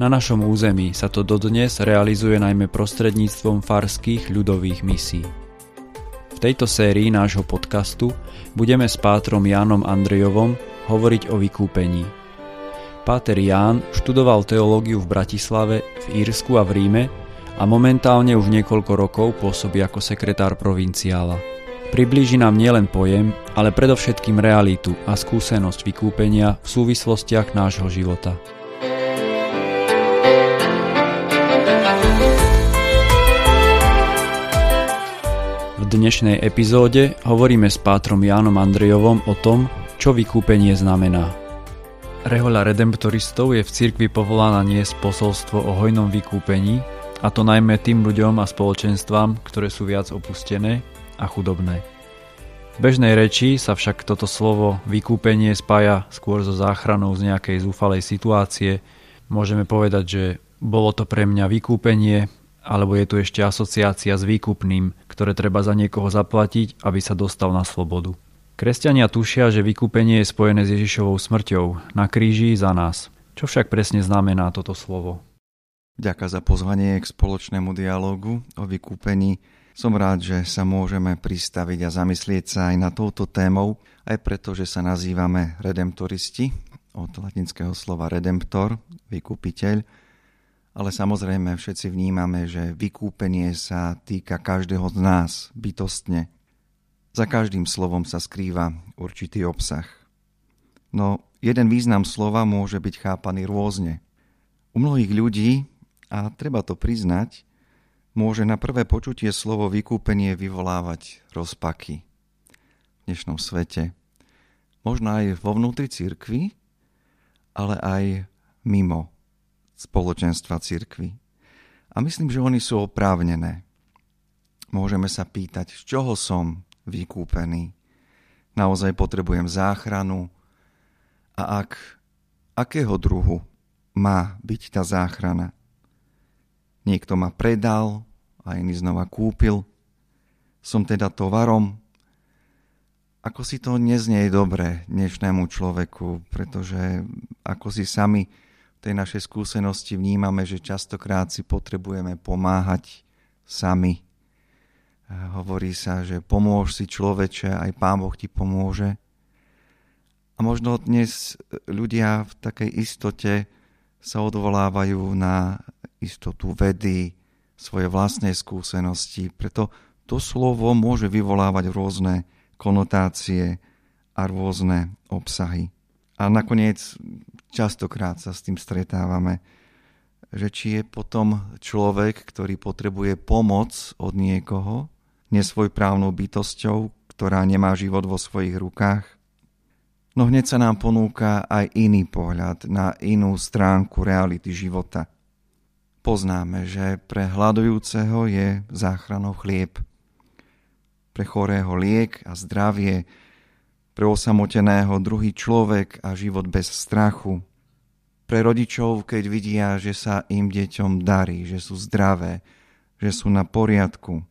Na našom území sa to dodnes realizuje najmä prostredníctvom farských ľudových misí. V tejto sérii nášho podcastu budeme s pátrom Jánom Andrejovom hovoriť o vykúpení. Páter Ján študoval teológiu v Bratislave, v Írsku a v Ríme a momentálne už niekoľko rokov pôsobí ako sekretár provinciála. Priblíži nám nielen pojem, ale predovšetkým realitu a skúsenosť vykúpenia v súvislostiach nášho života. Dnešnej epizóde hovoríme s pátrom Jánom Andrejovom o tom, čo vykúpenie znamená. Rehoľa redemptoristov je v cirkvi povolaná niesť posolstvo o hojnom vykúpení, a to najmä tým ľuďom a spoločenstvám, ktoré sú viac opustené a chudobné. V bežnej reči sa však toto slovo vykúpenie spája skôr so záchranou z nejakej zúfalej situácie. Môžeme povedať, že bolo to pre mňa vykúpenie, alebo je tu ešte asociácia s výkupným, ktoré treba za niekoho zaplatiť, aby sa dostal na slobodu. Kresťania tušia, že vykúpenie je spojené s Ježišovou smrťou na kríži za nás. Čo však presne znamená toto slovo? Ďaká za pozvanie k spoločnému dialogu o vykúpení. Som rád, že sa môžeme pristaviť a zamyslieť sa aj na touto témou, aj preto, že sa nazývame redemptoristi, od latinského slova redemptor, vykúpiteľ, ale samozrejme všetci vnímame, že vykúpenie sa týka každého z nás bytostne. Za každým slovom sa skrýva určitý obsah. No jeden význam slova môže byť chápaný rôzne. U mnohých ľudí, a treba to priznať, môže na prvé počutie slovo vykúpenie vyvolávať rozpaky v dnešnom svete. Možno aj vo vnútri cirkvi, ale aj mimo spoločenstva cirkvy. A myslím, že oni sú oprávnené. Môžeme sa pýtať, z čoho som vykúpený. Naozaj potrebujem záchranu a ak, akého druhu má byť tá záchrana. Niekto ma predal a iný znova kúpil. Som teda tovarom. Ako si to neznie dobre dnešnému človeku, pretože ako si sami tej našej skúsenosti vnímame, že častokrát si potrebujeme pomáhať sami. Hovorí sa, že pomôž si človeče, aj Pán Boh ti pomôže. A možno dnes ľudia v takej istote sa odvolávajú na istotu vedy, svoje vlastnej skúsenosti. Preto to slovo môže vyvolávať rôzne konotácie a rôzne obsahy. A nakoniec častokrát sa s tým stretávame, že či je potom človek, ktorý potrebuje pomoc od niekoho, nesvojprávnou bytosťou, ktorá nemá život vo svojich rukách, no hneď sa nám ponúka aj iný pohľad na inú stránku reality života. Poznáme, že pre hľadujúceho je záchranou chlieb, pre chorého liek a zdravie, pre osamoteného druhý človek a život bez strachu. Pre rodičov, keď vidia, že sa im deťom darí, že sú zdravé, že sú na poriadku.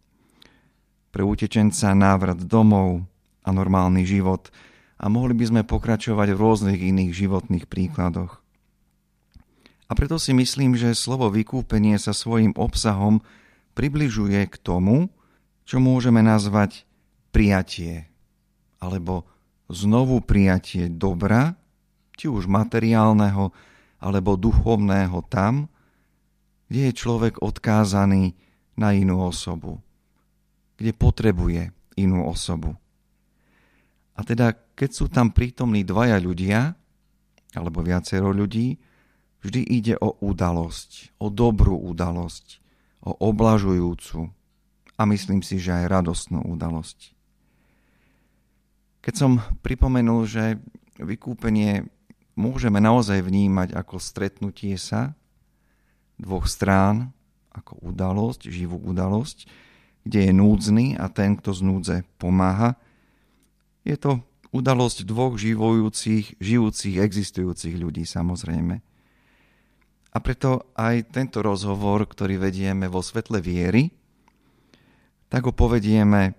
Pre utečenca návrat domov a normálny život. A mohli by sme pokračovať v rôznych iných životných príkladoch. A preto si myslím, že slovo vykúpenie sa svojim obsahom približuje k tomu, čo môžeme nazvať prijatie alebo znovu prijatie dobra, či už materiálneho alebo duchovného tam, kde je človek odkázaný na inú osobu, kde potrebuje inú osobu. A teda, keď sú tam prítomní dvaja ľudia, alebo viacero ľudí, vždy ide o udalosť, o dobrú udalosť, o oblažujúcu a myslím si, že aj radostnú udalosť. Keď som pripomenul, že vykúpenie môžeme naozaj vnímať ako stretnutie sa dvoch strán, ako udalosť, živú udalosť, kde je núdzny a ten, kto z núdze pomáha. Je to udalosť dvoch živojúcich, žijúcich, existujúcich ľudí samozrejme. A preto aj tento rozhovor, ktorý vedieme vo svetle viery, tak ho povedieme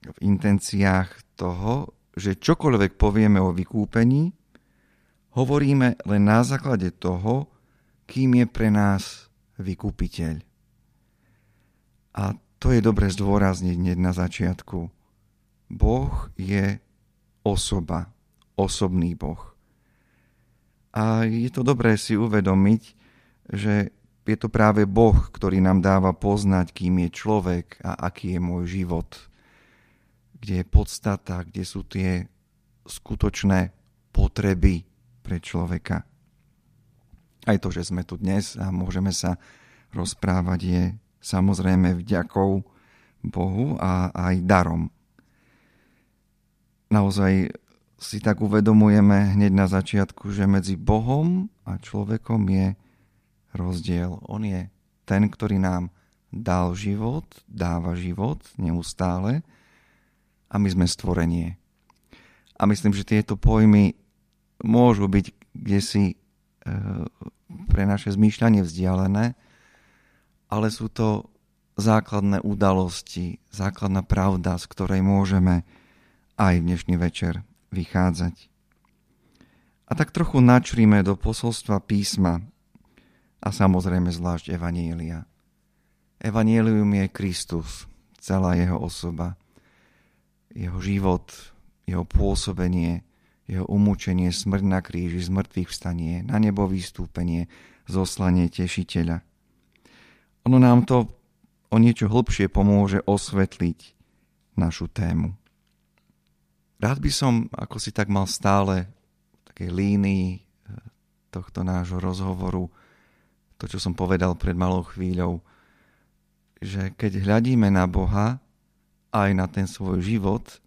v intenciách toho, že čokoľvek povieme o vykúpení, hovoríme len na základe toho, kým je pre nás vykúpiteľ. A to je dobre zdôrazniť hneď na začiatku. Boh je osoba, osobný Boh. A je to dobré si uvedomiť, že je to práve Boh, ktorý nám dáva poznať, kým je človek a aký je môj život. Kde je podstata, kde sú tie skutočné potreby pre človeka. Aj to, že sme tu dnes a môžeme sa rozprávať, je samozrejme vďakou Bohu a aj darom. Naozaj si tak uvedomujeme hneď na začiatku, že medzi Bohom a človekom je rozdiel. On je ten, ktorý nám dal život, dáva život neustále a my sme stvorenie. A myslím, že tieto pojmy môžu byť kde si e, pre naše zmýšľanie vzdialené, ale sú to základné udalosti, základná pravda, z ktorej môžeme aj v dnešný večer vychádzať. A tak trochu načríme do posolstva písma, a samozrejme zvlášť Evanielia. Evanielium je Kristus, celá jeho osoba, jeho život, jeho pôsobenie, jeho umúčenie, smrť na kríži, zmrtvých vstanie, na nebo vystúpenie, zoslanie tešiteľa. Ono nám to o niečo hlbšie pomôže osvetliť našu tému. Rád by som, ako si tak mal stále v takej línii eh, tohto nášho rozhovoru, to, čo som povedal pred malou chvíľou, že keď hľadíme na Boha aj na ten svoj život,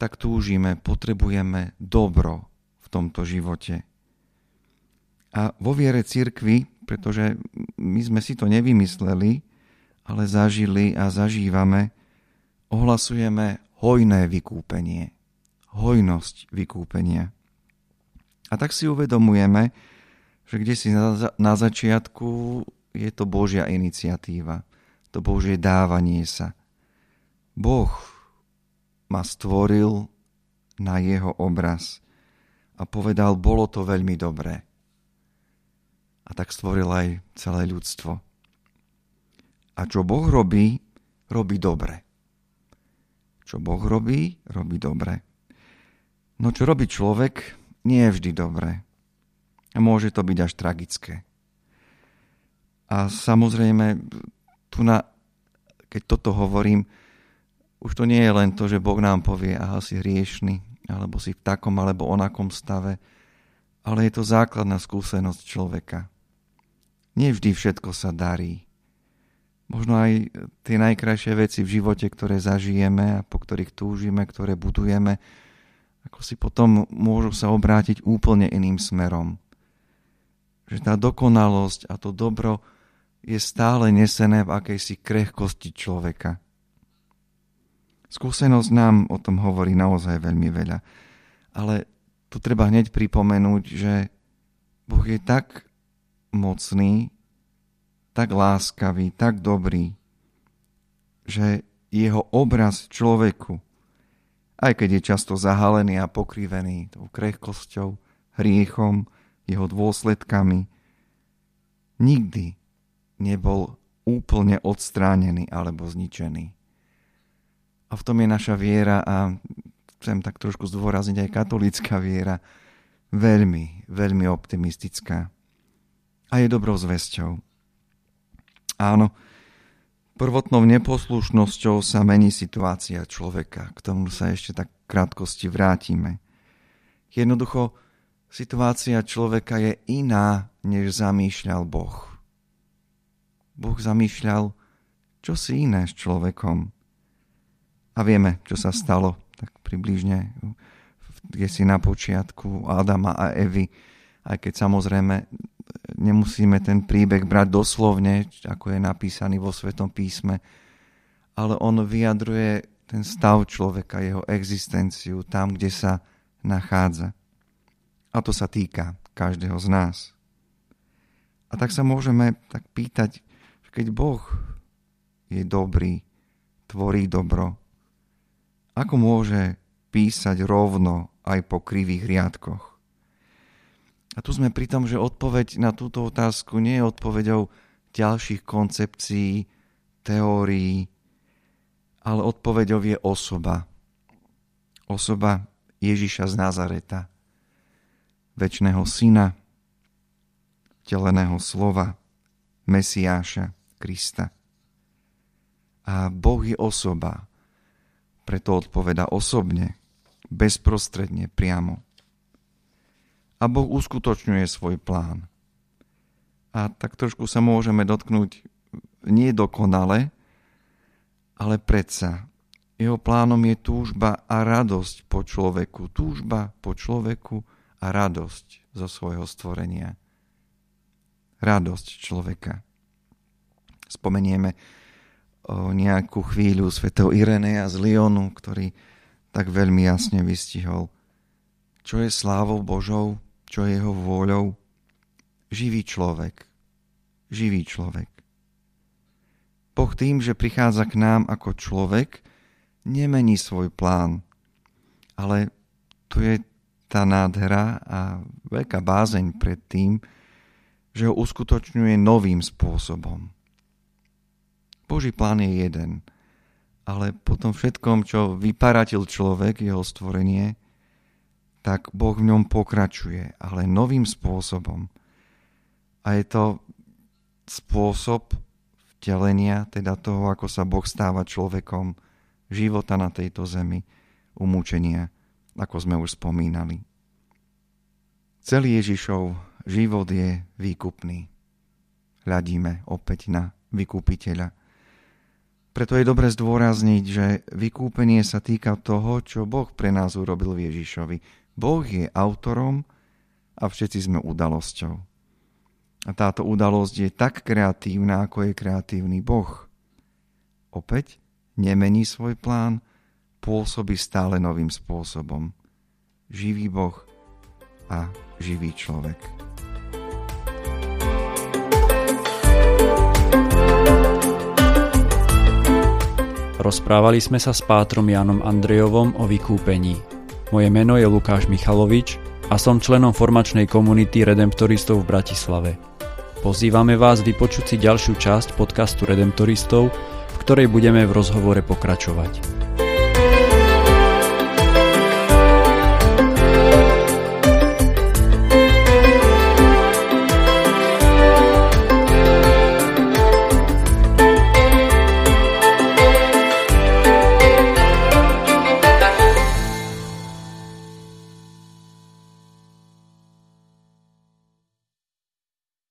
tak túžime, potrebujeme dobro v tomto živote. A vo viere cirkvi, pretože my sme si to nevymysleli, ale zažili a zažívame, ohlasujeme hojné vykúpenie. Hojnosť vykúpenia. A tak si uvedomujeme, že kde si na, začiatku je to Božia iniciatíva, to Božie dávanie sa. Boh ma stvoril na jeho obraz a povedal, bolo to veľmi dobré. A tak stvoril aj celé ľudstvo. A čo Boh robí, robí dobre. Čo Boh robí, robí dobre. No čo robí človek, nie je vždy dobré. A môže to byť až tragické. A samozrejme, tu na, keď toto hovorím, už to nie je len to, že Boh nám povie, aha, si hriešný, alebo si v takom alebo onakom stave, ale je to základná skúsenosť človeka. Nie vždy všetko sa darí. Možno aj tie najkrajšie veci v živote, ktoré zažijeme a po ktorých túžime, ktoré budujeme, ako si potom môžu sa obrátiť úplne iným smerom že tá dokonalosť a to dobro je stále nesené v akejsi krehkosti človeka. Skúsenosť nám o tom hovorí naozaj veľmi veľa. Ale tu treba hneď pripomenúť, že Boh je tak mocný, tak láskavý, tak dobrý, že jeho obraz človeku, aj keď je často zahalený a pokrivený tou krehkosťou, hriechom, jeho dôsledkami, nikdy nebol úplne odstránený alebo zničený. A v tom je naša viera a chcem tak trošku zdôrazniť aj katolická viera veľmi, veľmi optimistická. A je dobrou zväzťou. Áno, prvotnou neposlušnosťou sa mení situácia človeka. K tomu sa ešte tak krátkosti vrátime. Jednoducho, Situácia človeka je iná, než zamýšľal Boh. Boh zamýšľal si iné s človekom. A vieme, čo sa stalo, tak približne, kde si na počiatku Adama a Evy, aj keď samozrejme nemusíme ten príbeh brať doslovne, ako je napísaný vo Svetom písme, ale on vyjadruje ten stav človeka, jeho existenciu tam, kde sa nachádza. A to sa týka každého z nás. A tak sa môžeme tak pýtať, keď Boh je dobrý, tvorí dobro, ako môže písať rovno aj po krivých riadkoch? A tu sme pri tom, že odpoveď na túto otázku nie je odpoveďou ďalších koncepcií, teórií, ale odpoveďou je osoba. Osoba Ježiša z Nazareta, väčšného syna, teleného slova, Mesiáša, Krista. A Boh je osoba, preto odpoveda osobne, bezprostredne, priamo. A Boh uskutočňuje svoj plán. A tak trošku sa môžeme dotknúť nie dokonale, ale predsa jeho plánom je túžba a radosť po človeku. Túžba po človeku a radosť zo svojho stvorenia. Radosť človeka. Spomenieme nejakú chvíľu svetého Irenea z Lyonu, ktorý tak veľmi jasne vystihol, čo je slávou Božou, čo je jeho vôľou. Živý človek. Živý človek. Boh tým, že prichádza k nám ako človek, nemení svoj plán. Ale tu je tá nádhera a veľká bázeň pred tým, že ho uskutočňuje novým spôsobom. Boží plán je jeden, ale po tom všetkom, čo vyparatil človek, jeho stvorenie, tak Boh v ňom pokračuje, ale novým spôsobom. A je to spôsob vtelenia, teda toho, ako sa Boh stáva človekom, života na tejto zemi, umúčenia, ako sme už spomínali. Celý Ježišov život je výkupný. Hľadíme opäť na vykúpiteľa. Preto je dobre zdôrazniť, že vykúpenie sa týka toho, čo Boh pre nás urobil v Ježišovi. Boh je autorom a všetci sme udalosťou. A táto udalosť je tak kreatívna, ako je kreatívny Boh. Opäť nemení svoj plán, pôsobí stále novým spôsobom. Živý Boh a živý človek. Rozprávali sme sa s pátrom Jánom Andrejovom o vykúpení. Moje meno je Lukáš Michalovič a som členom formačnej komunity Redemptoristov v Bratislave. Pozývame vás vypočuť si ďalšiu časť podcastu Redemptoristov, v ktorej budeme v rozhovore pokračovať.